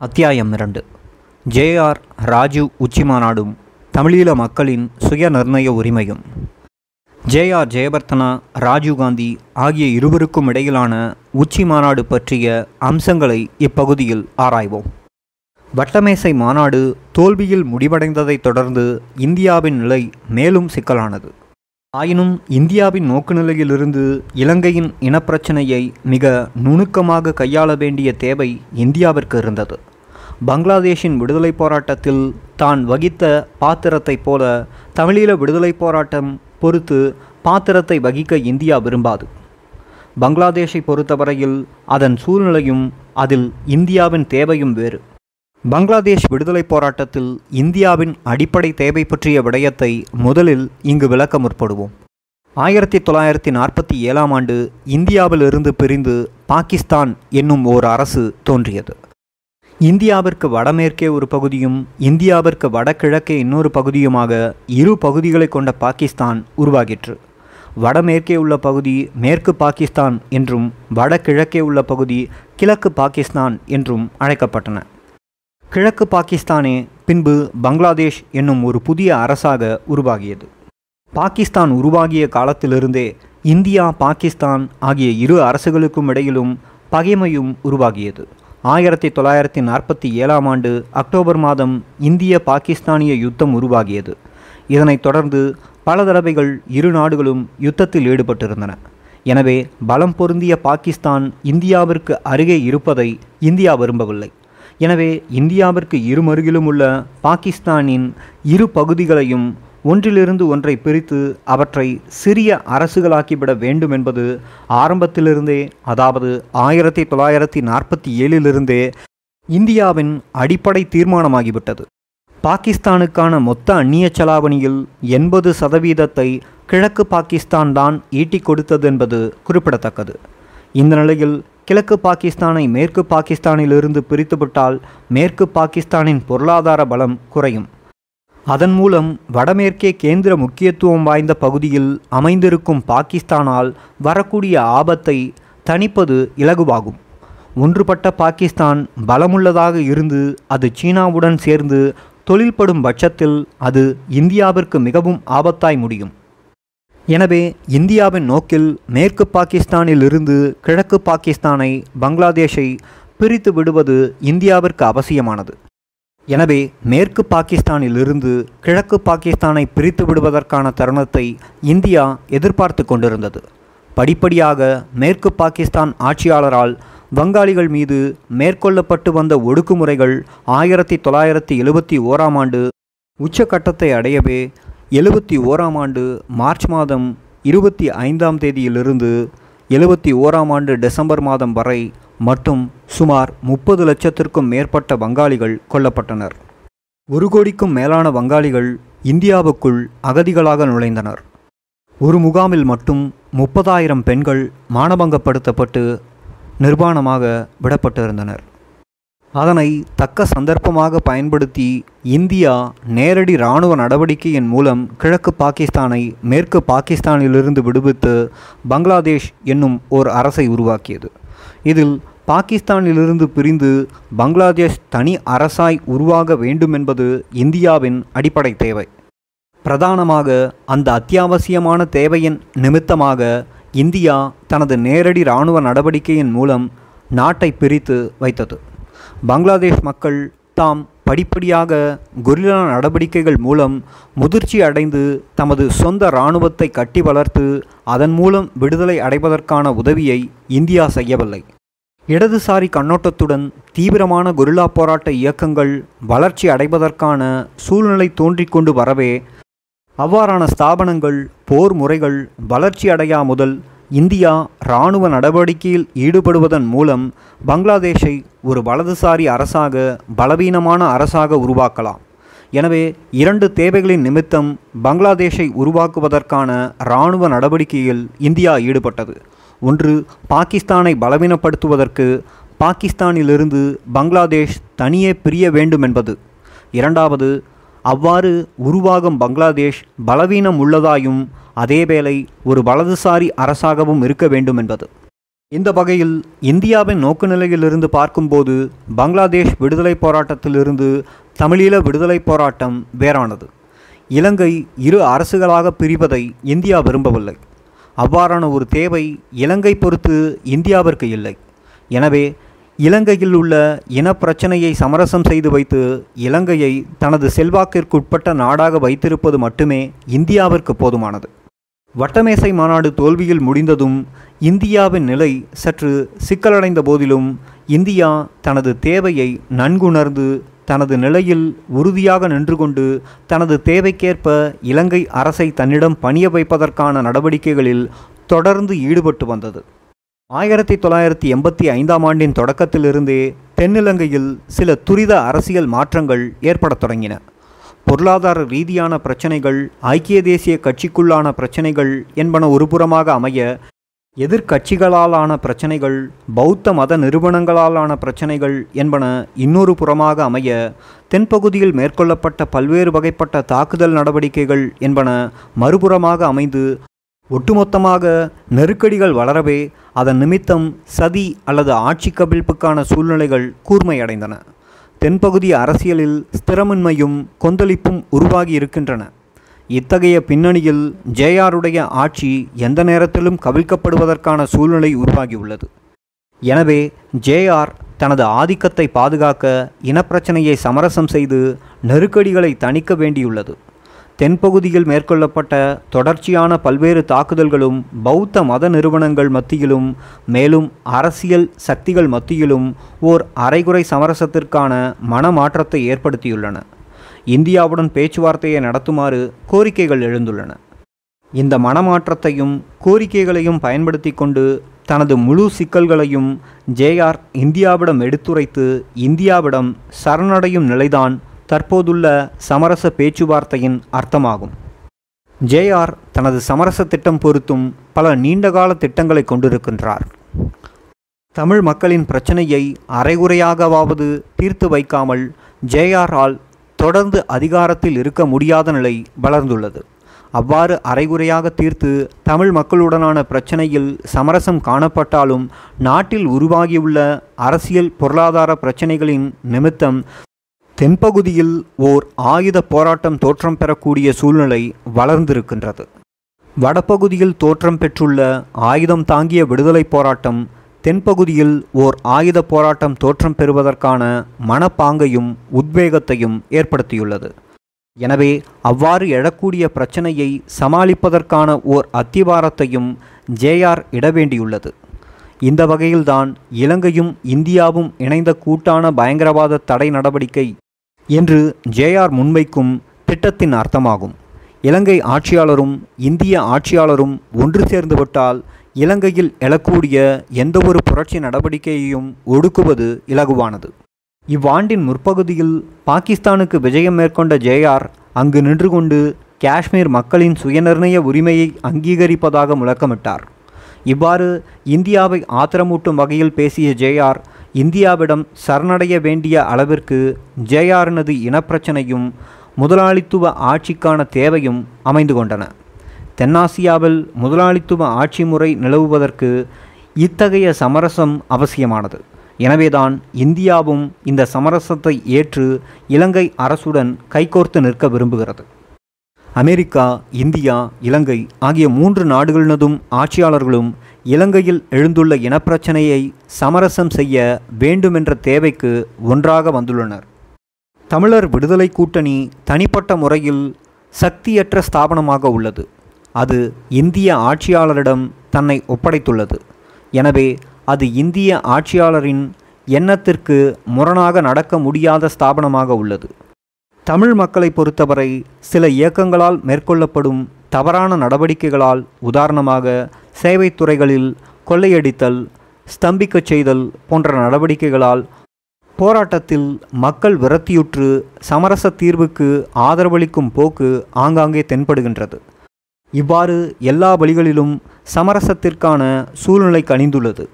அத்தியாயம் இரண்டு. ஜேஆர் ராஜீவ் உச்சிமாநாடும் தமிழீழ மக்களின் சுய நிர்ணய உரிமையும் ஜேஆர் ஜெயபர்த்தனா ராஜீவ்காந்தி ஆகிய இருவருக்கும் இடையிலான உச்சி மாநாடு பற்றிய அம்சங்களை இப்பகுதியில் ஆராய்வோம். வட்டமேசை மாநாடு தோல்வியில் முடிவடைந்ததைத் தொடர்ந்து இந்தியாவின் நிலை மேலும் சிக்கலானது. ஆயினும் இந்தியாவின் நோக்குநிலையிலிருந்து இலங்கையின் இனப்பிரச்சனையை மிக நுணுக்கமாக கையாள வேண்டிய தேவை இந்தியாவிற்கு இருந்தது. பங்களாதேஷின் விடுதலைப் போராட்டத்தில் தான் வகித்த பாத்திரத்தைப் போல தமிழீழ விடுதலைப் போராட்டம் பொறுத்து பாத்திரத்தை வகிக்க இந்தியா விரும்பாது. பங்களாதேஷை பொறுத்தவரையில் அதன் சூழ்நிலையும் அதில் இந்தியாவின் தேவையும் வேறு. பங்களாதேஷ் விடுதலைப் போராட்டத்தில் இந்தியாவின் அடிப்படை தேவை பற்றிய விடயத்தை முதலில் இங்கு விளக்க முற்படுவோம். ஆயிரத்தி தொள்ளாயிரத்தி நாற்பத்தி ஏழாம் ஆண்டு இந்தியாவிலிருந்து பிரிந்து பாகிஸ்தான் என்னும் ஓர் அரசு தோன்றியது. இந்தியாவிற்கு வடமேற்கே ஒரு பகுதியும் இந்தியாவிற்கு வடகிழக்கே இன்னொரு பகுதியுமாக இரு பகுதிகளை கொண்ட பாகிஸ்தான் உருவாகிற்று. வடமேற்கே உள்ள பகுதி மேற்கு பாகிஸ்தான் என்றும் வடகிழக்கே உள்ள பகுதி கிழக்கு பாகிஸ்தான் என்றும் அழைக்கப்பட்டன. கிழக்கு பாகிஸ்தானே பின்பு பங்களாதேஷ் என்னும் ஒரு புதிய அரசாக உருவாகியது. பாகிஸ்தான் உருவாகிய காலத்திலிருந்தே இந்தியா பாகிஸ்தான் ஆகிய இரு அரசுகளுக்கும் இடையிலும் பகைமையும் உருவாகியது. ஆயிரத்தி தொள்ளாயிரத்தி நாற்பத்தி ஏழாம் ஆண்டு அக்டோபர் மாதம் இந்திய பாகிஸ்தானிய யுத்தம் உருவாகியது. இதனைத் தொடர்ந்து பல தடவைகள் இரு நாடுகளும் யுத்தத்தில் ஈடுபட்டிருந்தன. எனவே பலம் பொருந்திய பாகிஸ்தான் இந்தியாவிற்கு அருகே இருப்பதை இந்தியா விரும்பவில்லை. எனவே இந்தியாவிற்கு இருமருகிலும் உள்ள பாகிஸ்தானின் இரு பகுதிகளையும் ஒன்றிலிருந்து ஒன்றை பிரித்து அவற்றை சிறிய அரசுகளாக்கிவிட வேண்டும் என்பது ஆரம்பத்திலிருந்தே அதாவது ஆயிரத்தி தொள்ளாயிரத்தி நாற்பத்தி ஏழிலிருந்தே இந்தியாவின் அடிப்படை தீர்மானமாகிவிட்டது. பாகிஸ்தானுக்கான மொத்த அந்நிய செலாவணியில் எண்பது சதவீதத்தை கிழக்கு பாகிஸ்தான் தான் ஈட்டிக் கொடுத்தது என்பது குறிப்பிடத்தக்கது. இந்த நிலையில் கிழக்கு பாகிஸ்தானை மேற்கு பாகிஸ்தானிலிருந்து பிரித்துவிட்டால் மேற்கு பாகிஸ்தானின் பொருளாதார பலம் குறையும். அதன் மூலம் வடமேற்கே கேந்திர முக்கியத்துவம் வாய்ந்த பகுதியில் அமைந்திருக்கும் பாகிஸ்தானால் வரக்கூடிய ஆபத்தை தணிப்பது இலகுவாகும். ஒன்றுபட்ட பாகிஸ்தான் பலமுள்ளதாக இருந்து அது சீனாவுடன் சேர்ந்து தொழில்படும் பட்சத்தில் அது இந்தியாவிற்கு மிகவும் ஆபத்தாய் முடியும். எனவே இந்தியாவின் நோக்கில் மேற்கு பாகிஸ்தானில் இருந்து கிழக்கு பாகிஸ்தானை பங்களாதேஷை பிரித்து விடுவது இந்தியாவிற்கு அவசியமானது. எனவே மேற்கு பாகிஸ்தானில் இருந்து கிழக்கு பாகிஸ்தானை பிரித்து விடுவதற்கான தருணத்தை இந்தியா எதிர்பார்த்து கொண்டிருந்தது. படிப்படியாக மேற்கு பாகிஸ்தான் ஆட்சியாளரால் வங்காளிகள் மீது மேற்கொள்ளப்பட்டு வந்த ஒடுக்குமுறைகள் ஆயிரத்தி தொள்ளாயிரத்தி எழுபத்தி ஓராம் ஆண்டு உச்சக்கட்டத்தை அடையவே எழுபத்தி ஓராம் ஆண்டு மார்ச் மாதம் இருபத்தி ஐந்தாம் தேதியிலிருந்து எழுபத்தி ஓராம் ஆண்டு டிசம்பர் மாதம் வரை மட்டும் சுமார் முப்பது லட்சத்திற்கும் மேற்பட்ட வங்காளிகள் கொல்லப்பட்டனர். ஒரு கோடிக்கும் மேலான வங்காளிகள் இந்தியாவுக்குள் அகதிகளாக நுழைந்தனர். ஒரு முகாமில் மட்டும் முப்பதாயிரம் பெண்கள் மானபங்கப்படுத்தப்பட்டு நிர்வாணமாக விடப்பட்டிருந்தனர். அதனை தக்க சந்தர்ப்பமாக பயன்படுத்தி இந்தியா நேரடி இராணுவ நடவடிக்கையின் மூலம் கிழக்கு பாகிஸ்தானை மேற்கு பாகிஸ்தானிலிருந்து விடுவித்து பங்களாதேஷ் என்னும் ஓர் அரசை உருவாக்கியது. இதில் பாகிஸ்தானிலிருந்து பிரிந்து பங்களாதேஷ் தனி அரசாய் உருவாக வேண்டுமென்பது இந்தியாவின் அடிப்படை தேவை. பிரதானமாக அந்த அத்தியாவசியமான தேவையின் நிமித்தமாக இந்தியா தனது நேரடி இராணுவ நடவடிக்கையின் மூலம் நாட்டை பிரித்து வைத்தது. பங்களாதேஷ் மக்கள் தாம் படிப்படியாக கொரில்லா நடவடிக்கைகள் மூலம் முதிர்ச்சி அடைந்து தமது சொந்த இராணுவத்தை கட்டி வளர்த்து அதன் மூலம் விடுதலை அடைவதற்கான உதவியை இந்தியா செய்யவில்லை. இடதுசாரி கண்ணோட்டத்துடன் தீவிரமான கொரில்லா போராட்ட இயக்கங்கள் வளர்ச்சி அடைவதற்கான சூழ்நிலை தோன்றிக்கொண்டு வரவே அவ்வாறான ஸ்தாபனங்கள் போர் முறைகள் வளர்ச்சி அடையா முதல் இந்தியா இராணுவ நடவடிக்கையில் ஈடுபடுவதன் மூலம் பங்களாதேஷை ஒரு வலதுசாரி அரசாக பலவீனமான அரசாக உருவாக்கலாம். எனவே இரண்டு தேவைகளின் நிமித்தம் பங்களாதேஷை உருவாக்குவதற்கான இராணுவ நடவடிக்கையில் இந்தியா ஈடுபட்டது. ஒன்று பாகிஸ்தானை பலவீனப்படுத்துவதற்கு பாகிஸ்தானிலிருந்து பங்களாதேஷ் தனியே பிரிய வேண்டும் என்பது இரண்டாவது அவ்வாறு உருவாகும் பங்களாதேஷ் பலவீனம் உள்ளதாயும் அதேவேளை ஒரு வலதுசாரி அரசாகவும் இருக்க வேண்டும் என்பது இந்த வகையில் இந்தியாவின் நோக்குநிலையிலிருந்து பார்க்கும்போது பங்களாதேஷ் விடுதலை போராட்டத்திலிருந்து தமிழீழ விடுதலை போராட்டம் வேறானது. இலங்கை இரு அரசுகளாக பிரிவதை இந்தியா விரும்பவில்லை. அவ்வாறான ஒரு தேவை இலங்கை பொறுத்து இந்தியாவிற்கு இல்லை. எனவே இலங்கையில் உள்ள இனப்பிரச்சனையை சமரசம் செய்து வைத்து இலங்கையை தனது செல்வாக்கிற்குட்பட்ட நாடாக வைத்திருப்பது மட்டுமே இந்தியாவிற்கு போதுமானது. வட்டமேசை மாநாடு தோல்வியில் முடிந்ததும் இந்தியாவின் நிலை சற்று சிக்கலடைந்த போதிலும் இந்தியா தனது தேவையை நன்குணர்ந்து தனது நிலையில் உறுதியாக நின்று கொண்டு தனது தேவைக்கேற்ப இலங்கை அரசை தன்னிடம் பணிய வைப்பதற்கான நடவடிக்கைகளில் தொடர்ந்து ஈடுபட்டு வந்தது. ஆயிரத்தி தொள்ளாயிரத்தி எண்பத்தி ஐந்தாம் ஆண்டின் தொடக்கத்திலிருந்தே தென்னிலங்கையில் சில துரித அரசியல் மாற்றங்கள் ஏற்படத் தொடங்கின. பொருளாதார ரீதியான பிரச்சனைகள் ஐக்கிய தேசிய கட்சிக்குள்ளான பிரச்சனைகள் என்பன ஒருபுறமாக அமைய எதிர்க்கட்சிகளாலான பிரச்சனைகள் பௌத்த மத நிறுவனங்களாலான பிரச்சனைகள் என்பன இன்னொரு புறமாக அமைய தென்பகுதியில் மேற்கொள்ளப்பட்ட பல்வேறு வகைப்பட்ட தாக்குதல் நடவடிக்கைகள் என்பன மறுபுறமாக அமைந்து ஒட்டுமொத்தமாக நெருக்கடிகள் வளரவே அதன் நிமித்தம் சதி அல்லது ஆட்சி கவிழ்ப்புக்கான சூழ்நிலைகள் கூர்மையடைந்தன. தென்பகுதி அரசியலில் ஸ்திரமின்மையும் கொந்தளிப்பும் உருவாகி இருக்கின்றன. இத்தகைய பின்னணியில் ஜேஆருடைய ஆட்சி எந்த நேரத்திலும் கவிழ்க்கப்படுவதற்கான சூழ்நிலை உருவாகியுள்ளது. எனவே ஜேஆர் தனது ஆதிக்கத்தை பாதுகாக்க இனப்பிரச்சனையை சமரசம் செய்து நெருக்கடிகளை தணிக்க வேண்டியுள்ளது. தென்பகுதியில் மேற்கொள்ளப்பட்ட தொடர்ச்சியான பல்வேறு தாக்குதல்களும் பௌத்த மத நிறுவனங்கள் மத்தியிலும் மேலும் அரசியல் சக்திகள் மத்தியிலும் ஓர் அரைகுறை சமரசத்திற்கான மனமாற்றத்தை ஏற்படுத்தியுள்ளன. இந்தியாவுடன் பேச்சுவார்த்தையை நடத்துமாறு கோரிக்கைகள் எழுந்துள்ளன. இந்த மனமாற்றத்தையும் கோரிக்கைகளையும் பயன்படுத்தி கொண்டு தனது முழு சிக்கல்களையும் ஜேஆர் இந்தியாவிடம் எடுத்துரைத்து இந்தியாவிடம் சரணடையும் நிலைதான் தற்போதுள்ள சமரச பேச்சுவார்த்தையின் அர்த்தமாகும். ஜேஆர் தனது சமரச திட்டம் பொறுத்தும் பல நீண்டகால திட்டங்களை கொண்டிருக்கின்றார். தமிழ் மக்களின் பிரச்சனையை அரைகுறையாகவாவது தீர்த்து வைக்காமல் ஜேஆரால் தொடர்ந்து அதிகாரத்தில் இருக்க முடியாத நிலை வளர்ந்துள்ளது. அவ்வாறு அரைகுறையாக தீர்த்து தமிழ் மக்களுடனான பிரச்சனையில் சமரசம் காணப்பட்டாலும் நாட்டில் உருவாகியுள்ள அரசியல் பொருளாதார பிரச்சனைகளின் நிமித்தம் தென்பகுதியில் ஓர் ஆயுத போராட்டம் தோற்றம் பெறக்கூடிய சூழ்நிலை வளர்ந்திருக்கின்றது. வடபகுதியில் தோற்றம் பெற்றுள்ள ஆயுதம் தாங்கிய விடுதலை போராட்டம் தென்பகுதியில் ஓர் ஆயுத போராட்டம் தோற்றம் பெறுவதற்கான மனப்பாங்கையும் உத்வேகத்தையும் ஏற்படுத்தியுள்ளது. எனவே அவ்வாறு எழக்கூடிய பிரச்சனையை சமாளிப்பதற்கான ஓர் அத்திவாரத்தையும் ஜேஆர் இட வேண்டியுள்ளது இந்த வகையில்தான் இலங்கையும் இந்தியாவும் இணைந்த கூட்டான பயங்கரவாத தடை நடவடிக்கை என்று ஜேஆர் முன்வைக்கும் திட்டத்தின் அர்த்தமாகும். இலங்கை ஆட்சியாளரும் இந்திய ஆட்சியாளரும் ஒன்று சேர்ந்துவிட்டால் இலங்கையில் எழக்கூடிய எந்தவொரு புரட்சி நடவடிக்கையையும் ஒடுக்குவது இலகுவானது. இவ்வாண்டின் முற்பகுதியில் பாகிஸ்தானுக்கு விஜயம் மேற்கொண்ட ஜேஆர் அங்கு நின்று கொண்டு காஷ்மீர் மக்களின் சுயநிர்ணய உரிமையை அங்கீகரிப்பதாக முழக்கமிட்டார். இவ்வாறு இந்தியாவை ஆத்திரமூட்டும் வகையில் பேசிய ஜேஆர் இந்தியாவிடம் சரணடைய வேண்டிய அளவிற்கு ஜேஆரினது இனப்பிரச்சனையும் முதலாளித்துவ ஆட்சிக்கான தேவையும் அமைந்து கொண்டன. தென்னாசியாவில் முதலாளித்துவ ஆட்சி முறை நிலவுவதற்கு இத்தகைய சமரசம் அவசியமானது. எனவேதான் இந்தியாவும் இந்த சமரசத்தை ஏற்று இலங்கை அரசுடன் கைகோர்த்து நிற்க விரும்புகிறது. அமெரிக்கா இந்தியா இலங்கை ஆகிய மூன்று நாடுகளினதும் ஆட்சியாளர்களும் இலங்கையில் எழுந்துள்ள இனப்பிரச்சனையை சமரசம் செய்ய வேண்டுமென்ற தேவைக்கு ஒன்றாக வந்துள்ளனர். தமிழர் விடுதலை கூட்டணி தனிப்பட்ட முறையில் சக்தியற்ற ஸ்தாபனமாக உள்ளது. அது இந்திய ஆட்சியாளரிடம் தன்னை ஒப்படைத்துள்ளது. எனவே அது இந்திய ஆட்சியாளரின் எண்ணத்திற்கு முரணாக நடக்க முடியாத ஸ்தாபனமாக உள்ளது. தமிழ் மக்களை பொறுத்தவரை சில இயக்கங்களால் மேற்கொள்ளப்படும் தவறான நடவடிக்கைகளால் உதாரணமாக சேவைத் துறைகளில் கொள்ளையடித்தல் ஸ்தம்பிக்கச் செய்தல் போன்ற நடவடிக்கைகளால் போராட்டத்தில் மக்கள் விரத்தியுற்று சமரச தீர்வுக்கு ஆதரவளிக்கும் போக்கு ஆங்காங்கே தென்படுகின்றது. இவ்வாறு எல்லா வழிகளிலும் சமரசத்திற்கான சூழ்நிலை கணிந்துள்ளது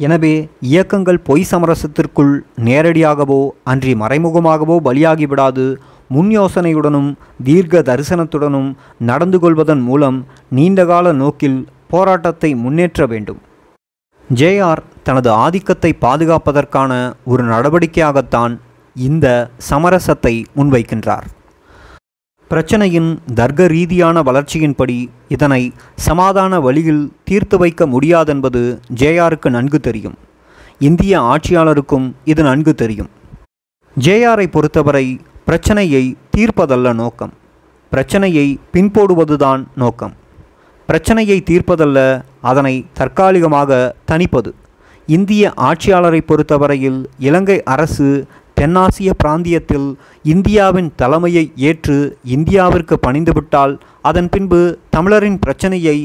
எனவே இயக்கங்கள் பொய் சமரசத்திற்குள் நேரடியாகவோ அன்றி மறைமுகமாகவோ பலியாகிவிடாது முன் யோசனையுடனும் தீர்க்க தரிசனத்துடனும் நடந்து கொள்வதன் மூலம் நீண்டகால நோக்கில் போராட்டத்தை முன்னேற்ற வேண்டும். ஜேஆர் தனது ஆதிக்கத்தை பாதுகாப்பதற்கான ஒரு நடவடிக்கையாகத்தான் இந்த சமரசத்தை முன்வைக்கின்றார். பிரச்சனையின் தர்க்க ரீதியான வளர்ச்சியின்படி இதனை சமாதான வழியில் தீர்த்து வைக்க முடியாதென்பது ஜேஆருக்கு நன்கு தெரியும். இந்திய ஆட்சியாளருக்கும் இது நன்கு தெரியும். ஜேஆரை பொறுத்தவரை பிரச்சனையை தீர்ப்பதல்ல நோக்கம். பிரச்சனையை பின்போடுவதுதான் நோக்கம். பிரச்சனையை தீர்ப்பதல்ல அதனை தற்காலிகமாக தணிப்பது. இந்திய ஆட்சியாளரை பொறுத்தவரையில் இலங்கை அரசு தென்னாசிய பிராந்தியத்தில் இந்தியாவின் தலைமையை ஏற்று இந்தியாவிற்கு பணிந்துவிட்டால் அதன் பின்பு தமிழரின் பிரச்சனையை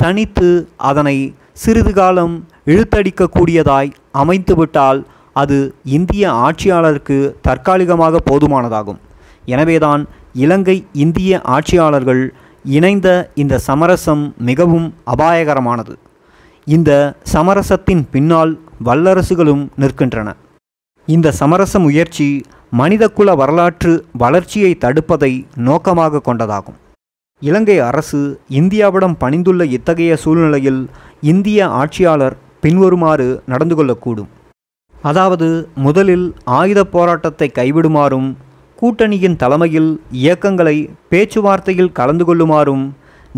தனித்து அதனை சிறிது காலம் இழுத்தடிக்கக்கூடியதாய் அமைத்துவிட்டால் அது இந்திய ஆட்சியாளருக்கு தற்காலிகமாக போதுமானதாகும். எனவேதான் இலங்கை இந்திய ஆட்சியாளர்கள் இணைந்த இந்த சமரசம் மிகவும் அபாயகரமானது. இந்த சமரசத்தின் பின்னால் வல்லரசுகளும் நிற்கின்றன. இந்த சமரச முயற்சி மனிதகுல வரலாற்று வளர்ச்சியை தடுப்பதை நோக்கமாக கொண்டதாகும். இலங்கை அரசு இந்தியாவிடம் பணிந்துள்ள இத்தகைய சூழ்நிலையில் இந்திய ஆட்சியாளர் பின்வருமாறு நடந்து கொள்ளக்கூடும். அதாவது முதலில் ஆயுத போராட்டத்தை கைவிடுமாறும் கூட்டணியின் தலைமையில் இயக்கங்களை பேச்சுவார்த்தையில் கலந்து கொள்ளுமாறும்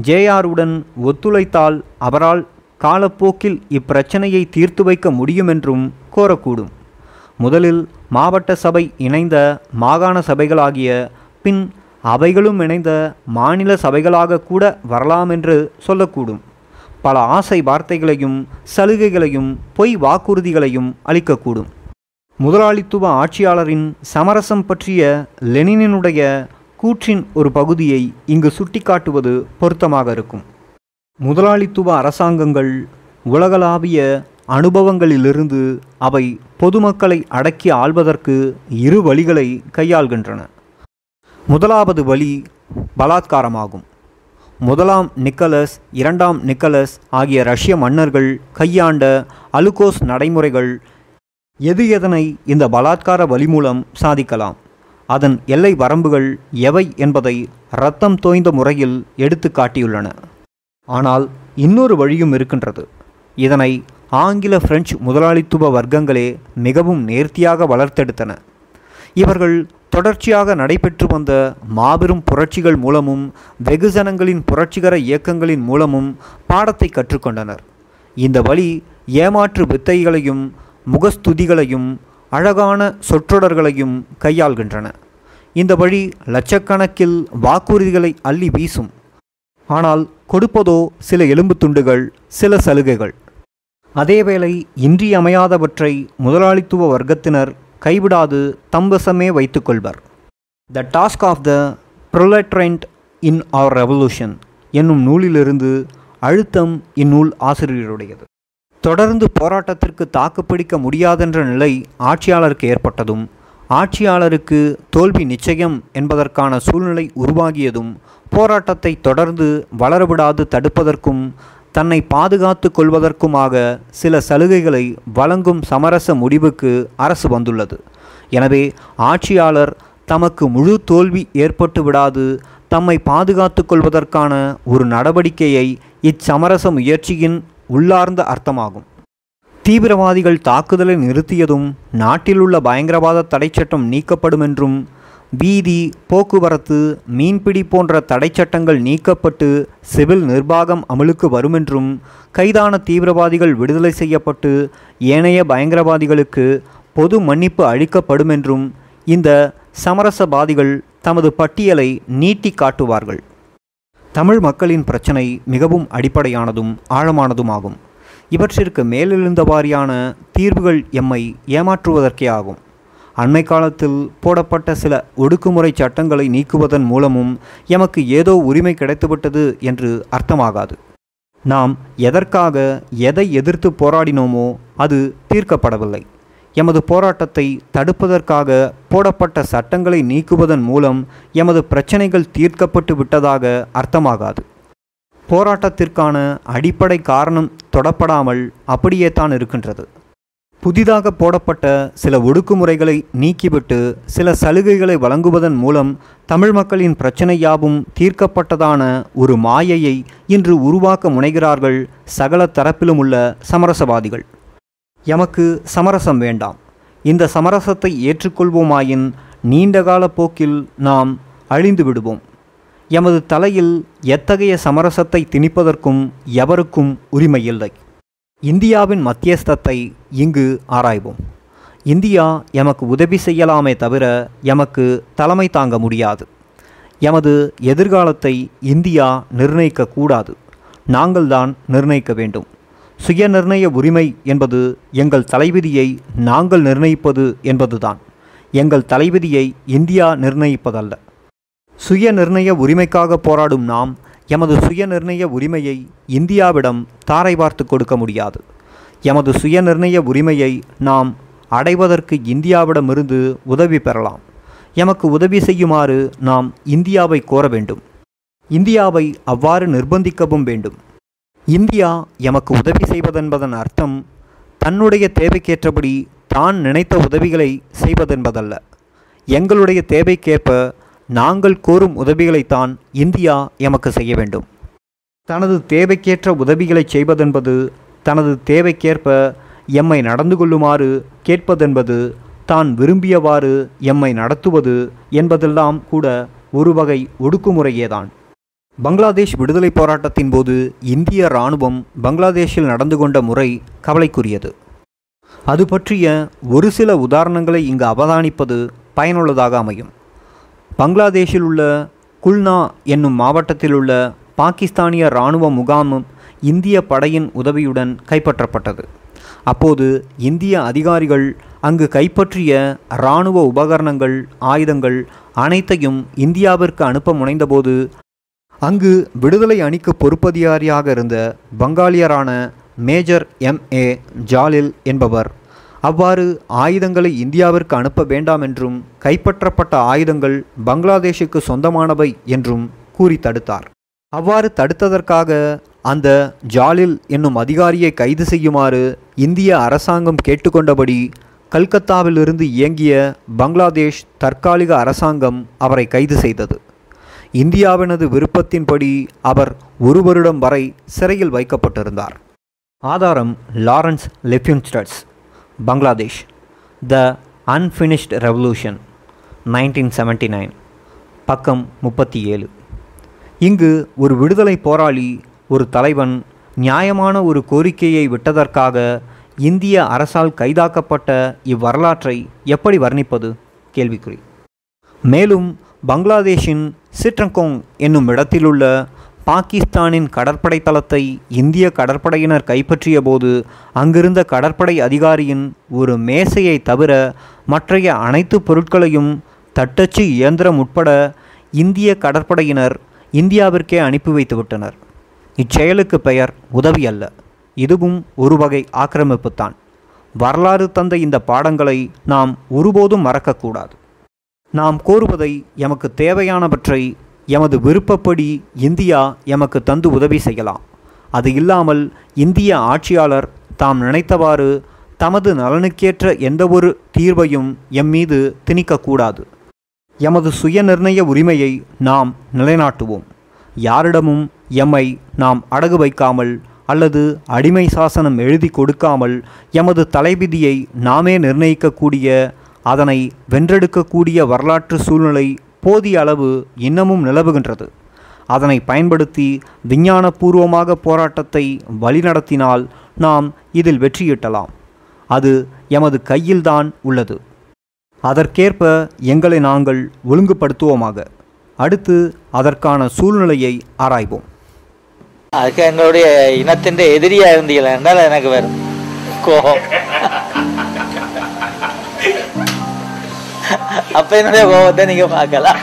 ஜேஆருடன் ஒத்துழைத்தால் அவரால் காலப்போக்கில் இப்பிரச்சனையை தீர்த்து வைக்க முடியும் என்றும் கோரக்கூடும். முதலில் மாவட்ட சபை இணைந்த மாகாண சபைகளாகிய பின் அவைகளும் இணைந்த மாநில சபைகளாக கூட வரலாம் என்று சொல்லக்கூடும். பல ஆசை வார்த்தைகளையும் சலுகைகளையும் பொய் வாக்குறுதிகளையும் அளிக்கக்கூடும். முதலாளித்துவ ஆட்சியாளரின் சமரசம் பற்றிய லெனினுடைய கூற்றின் ஒரு பகுதியை இங்கு சுட்டிக்காட்டுவது பொருத்தமாக இருக்கும். முதலாளித்துவ அரசாங்கங்கள் உலகளாவிய அனுபவங்களிலிருந்து அவை பொதுமக்களை அடக்கி ஆள்வதற்கு இரு வழிகளை கையாள்கின்றன. முதலாவது வழி பலாத்காரமாகும். முதலாம் நிக்கலஸ் இரண்டாம் நிக்கலஸ் ஆகிய ரஷ்ய மன்னர்கள் கையாண்ட அலுகோஸ் நடைமுறைகள் எது எதனை இந்த பலாத்கார வழி மூலம் சாதிக்கலாம்? அதன் எல்லை வரம்புகள் எவை என்பதை இரத்தம் தோய்ந்த முறையில் எடுத்து காட்டியுள்ளன. ஆனால் இன்னொரு வழியும் இருக்கின்றது. இதனை ஆங்கில பிரெஞ்சு முதலாளித்துவ வர்க்கங்களே மிகவும் நேர்த்தியாக வளர்த்தெடுத்தன. இவர்கள் தொடர்ச்சியாக நடைபெற்று வந்த மாபெரும் புரட்சிகள் மூலமும் வெகுஜனங்களின் புரட்சிகர இயக்கங்களின் மூலமும் பாடத்தை கற்றுக்கொண்டனர். இந்த வழி ஏமாற்று வித்தைகளையும் முகஸ்துதிகளையும் அழகான சொற்றொடர்களையும் கையாள்கின்றன. இந்த வழி லட்சக்கணக்கில் வாக்குறுதிகளை அள்ளி வீசும். ஆனால் கொடுப்பதோ சில எலும்பு துண்டுகள் சில சலுகைகள். அதேவேளை இன்றியமையாதவற்றை முதலாளித்துவ வர்க்கத்தினர் கைவிடாது தம்பசமே வைத்துக்கொள்வர் the task of the proletariat in our revolution என்னும் நூலிலிருந்து அழுத்தம் இந்நூல் ஆசிரியருடையது. தொடர்ந்து போராட்டத்திற்கு தாக்குப்பிடிக்க முடியாதென்ற நிலை ஆட்சியாளருக்கு ஏற்பட்டதும் ஆட்சியாளருக்கு தோல்வி நிச்சயம் என்பதற்கான சூழ்நிலை உருவாகியதும் போராட்டத்தை தொடர்ந்து வளரவிடாது தடுப்பதற்கும் தன்னை பாதுகாத்து கொள்வதற்குமாக சில சலுகைகளை வழங்கும் சமரச முடிவுக்கு அரசு வந்துள்ளது. எனவே ஆட்சியாளர் தமக்கு முழு தோல்வி ஏற்பட்டு விடாது தம்மை பாதுகாத்து கொள்வதற்கான ஒரு நடவடிக்கையை இச்சமரச முயற்சியின் உள்ளார்ந்த அர்த்தமாகும். தீவிரவாதிகள் தாக்குதலை நிறுத்தியதும் நாட்டிலுள்ள பயங்கரவாத தடைச்சட்டம் நீக்கப்படும் என்றும் வீதி போக்குவரத்து மீன்பிடி போன்ற தடைச்சட்டங்கள் நீக்கப்பட்டு சிவில் நிர்வாகம் அமலுக்கு வருமென்றும் கைதான தீவிரவாதிகள் விடுதலை செய்யப்பட்டு ஏனைய பயங்கரவாதிகளுக்கு பொது மன்னிப்பு அளிக்கப்படும் என்றும் இந்த சமரசவாதிகள் தமது பட்டியலை நீட்டி காட்டுவார்கள். தமிழ் மக்களின் பிரச்சனை மிகவும் அடிப்படையானதும் ஆழமானதுமாகும். இவற்றிற்கு மேலெழுந்த வாரியான தீர்வுகள் எம்மை ஏமாற்றுவதற்கே ஆகும். அண்மை காலத்தில் போடப்பட்ட சில ஒடுக்குமுறை சட்டங்களை நீக்குவதன் மூலமும் எமக்கு ஏதோ உரிமை கிடைத்துவிட்டது என்று அர்த்தமாகாது. நாம் எதற்காக எதை எதிர்த்து போராடினோமோ அது தீர்க்கப்படவில்லை. எமது போராட்டத்தை தடுப்பதற்காக போடப்பட்ட சட்டங்களை நீக்குவதன் மூலம் எமது பிரச்சனைகள் தீர்க்கப்பட்டு விட்டதாக அர்த்தமாகாது. போராட்டத்திற்கான அடிப்படை காரணம் தொடப்படாமல் அப்படியே தான் இருக்கின்றது. புதிதாக போடப்பட்ட சில ஒடுக்குமுறைகளை நீக்கிவிட்டு சில சலுகைகளை வழங்குவதன் மூலம் தமிழ் மக்களின் பிரச்சனை யாவும் தீர்க்கப்பட்டதான ஒரு மாயையை இன்று உருவாக்க முனைகிறார்கள் சகல தரப்பிலும் உள்ள சமரசவாதிகள். எமக்கு சமரசம் வேண்டாம். இந்த சமரசத்தை ஏற்றுக்கொள்வோமாயின் நீண்டகால போக்கில் நாம் அழிந்து விடுவோம். எமது தலையில் எத்தகைய சமரசத்தை திணிப்பதற்கும் எவருக்கும் உரிமை இல்லை இந்தியாவின் மத்தியஸ்தத்தை இங்கு ஆராய்வோம். இந்தியா எமக்கு உதவி செய்யலாமே தவிர எமக்கு தலைமை தாங்க முடியாது. எமது எதிர்காலத்தை இந்தியா நிர்ணயிக்கக்கூடாது. நாங்கள்தான் நிர்ணயிக்க வேண்டும். சுய நிர்ணய உரிமை என்பது எங்கள் தலைவிதியை நாங்கள் நிர்ணயிப்பது என்பதுதான். எங்கள் தலைவிதியை இந்தியா நிர்ணயிப்பதல்ல. சுய நிர்ணய உரிமைக்காக போராடும் நாம் எமது சுய நிர்ணய உரிமையை இந்தியாவிடம் தாரை பார்த்து கொடுக்க முடியாது. எமது சுய நிர்ணய உரிமையை நாம் அடைவதற்கு இந்தியாவிடமிருந்து உதவி பெறலாம். எமக்கு உதவி செய்யுமாறு நாம் இந்தியாவை கோர வேண்டும். இந்தியாவை அவ்வாறு நிர்பந்திக்கவும் வேண்டும். இந்தியா எமக்கு உதவி செய்வதென்பதன் அர்த்தம் தன்னுடைய தேவைக்கேற்றபடி தான் நினைத்த உதவிகளை செய்வதென்பதல்ல. எங்களுடைய தேவைக்கேற்ப நாங்கள் கோரும் உதவிகளைத்தான் இந்தியா எமக்கு செய்ய வேண்டும். தனது தேவைக்கேற்ற உதவிகளை செய்வதென்பது தனது தேவைக்கேற்ப எம்மை நடந்து கொள்ளுமாறு கேட்பதென்பது தான் விரும்பியவாறு எம்மை நடத்துவது என்பதெல்லாம் கூட ஒரு வகை ஒடுக்குமுறையேதான். பங்களாதேஷ் விடுதலை போராட்டத்தின் போது இந்திய இராணுவம் பங்களாதேஷில் நடந்து கொண்ட முறை கவலைக்குரியது. அது பற்றிய ஒரு சில உதாரணங்களை இங்கு அவதானிப்பது பயனுள்ளதாக அமையும். பங்களாதேஷில் உள்ள குல்னா என்னும் மாவட்டத்தில் உள்ள பாகிஸ்தானிய இராணுவ முகாமும் இந்திய படையின் உதவியுடன் கைப்பற்றப்பட்டது. அப்போது இந்திய அதிகாரிகள் அங்கு கைப்பற்றிய இராணுவ உபகரணங்கள் ஆயுதங்கள் அனைத்தையும் இந்தியாவிற்கு அனுப்ப முனைந்தபோது அங்கு விடுதலை அணிக்கு பொறுப்பதிகாரியாக இருந்த பங்காளியரான மேஜர் எம். ஏ. ஜாலில் என்பவர். அவ்வாறு ஆயுதங்களை இந்தியாவிற்கு அனுப்ப வேண்டாம் என்றும் கைப்பற்றப்பட்ட ஆயுதங்கள் பங்களாதேஷுக்கு சொந்தமானவை என்றும் கூறி தடுத்தார். அவ்வாறு தடுத்ததற்காக அந்த ஜாலில் என்னும் அதிகாரியை கைது செய்யுமாறு இந்திய அரசாங்கம் கேட்டுக்கொண்டபடி கல்கத்தாவிலிருந்து இயங்கிய பங்களாதேஷ் தற்காலிக அரசாங்கம் அவரை கைது செய்தது. இந்தியாவினது விருப்பத்தின்படி அவர் ஒரு வருடம் வரை சிறையில் வைக்கப்பட்டிருந்தார். ஆதாரம் Lawrence Lifschultz's Bangladesh. The unfinished revolution nineteen seventy nine பக்கம் முப்பத்தி ஏழு. இங்கு ஒரு விடுதலை போராளி ஒரு தலைவன் நியாயமான ஒரு கோரிக்கையை விட்டதற்காக இந்திய அரசால் கைதாக்கப்பட்ட இவ்வரலாற்றை எப்படி வர்ணிப்பது? கேள்விக்குறி. மேலும் பங்களாதேஷின் சிட்ரங்கோங் என்னும் இடத்திலுள்ள பாகிஸ்தானின் கடற்படை தளத்தை இந்திய கடற்படையினர் கைப்பற்றிய போது அங்கிருந்த கடற்படை அதிகாரியின் ஒரு மேசையை தவிர மற்றைய அனைத்து பொருட்களையும் தட்டச்சு இயந்திரம் உட்பட இந்திய கடற்படையினர் இந்தியாவிற்கே அனுப்பி வைத்துவிட்டனர். இச்செயலுக்கு பெயர் உதவி அல்ல. இதுவும் ஒரு வகை ஆக்கிரமிப்புத்தான். வரலாறு தந்த இந்த பாடங்களை நாம் ஒருபோதும் மறக்கக்கூடாது. நாம் கோருவதை எமக்கு தேவையானவற்றை எமது விருப்பப்படி இந்தியா எமக்கு தந்து உதவி செய்யலாம். அது இல்லாமல் இந்திய ஆட்சியாளர் தாம் நினைத்தவாறு தமது நலனுக்கேற்ற எந்தவொரு தீர்வையும் எம் மீது திணிக்கக்கூடாது. எமது சுய நிர்ணய உரிமையை நாம் நிலைநாட்டுவோம். யாரிடமும் எம்மை நாம் அடகு வைக்காமல் அல்லது அடிமை சாசனம் எழுதி கொடுக்காமல் எமது தலைவிதியை நாமே நிர்ணயிக்கக்கூடிய அதனை வென்றெடுக்கக்கூடிய வரலாற்று சூழ்நிலை போதிய அளவு இன்னமும் நிலவுகின்றது. அதனை பயன்படுத்தி விஞ்ஞானபூர்வமாக போராட்டத்தை வழிநடத்தினால் நாம் இதில் வெற்றியிட்டலாம். அது எமது கையில்தான் உள்ளது. அதற்கேற்ப எங்களை நாங்கள் ஒழுங்குபடுத்துவோமாக. அடுத்து அதற்கான சூழ்நிலையை ஆராய்வோம். அதுக்கு எங்களுடைய இனத்தின் எதிரியாக இருந்தீங்களா என்றால் எனக்கு வரும் கோபம். அப்ப என்னுடைய கோபத்தை நீங்க பார்க்கலாம்.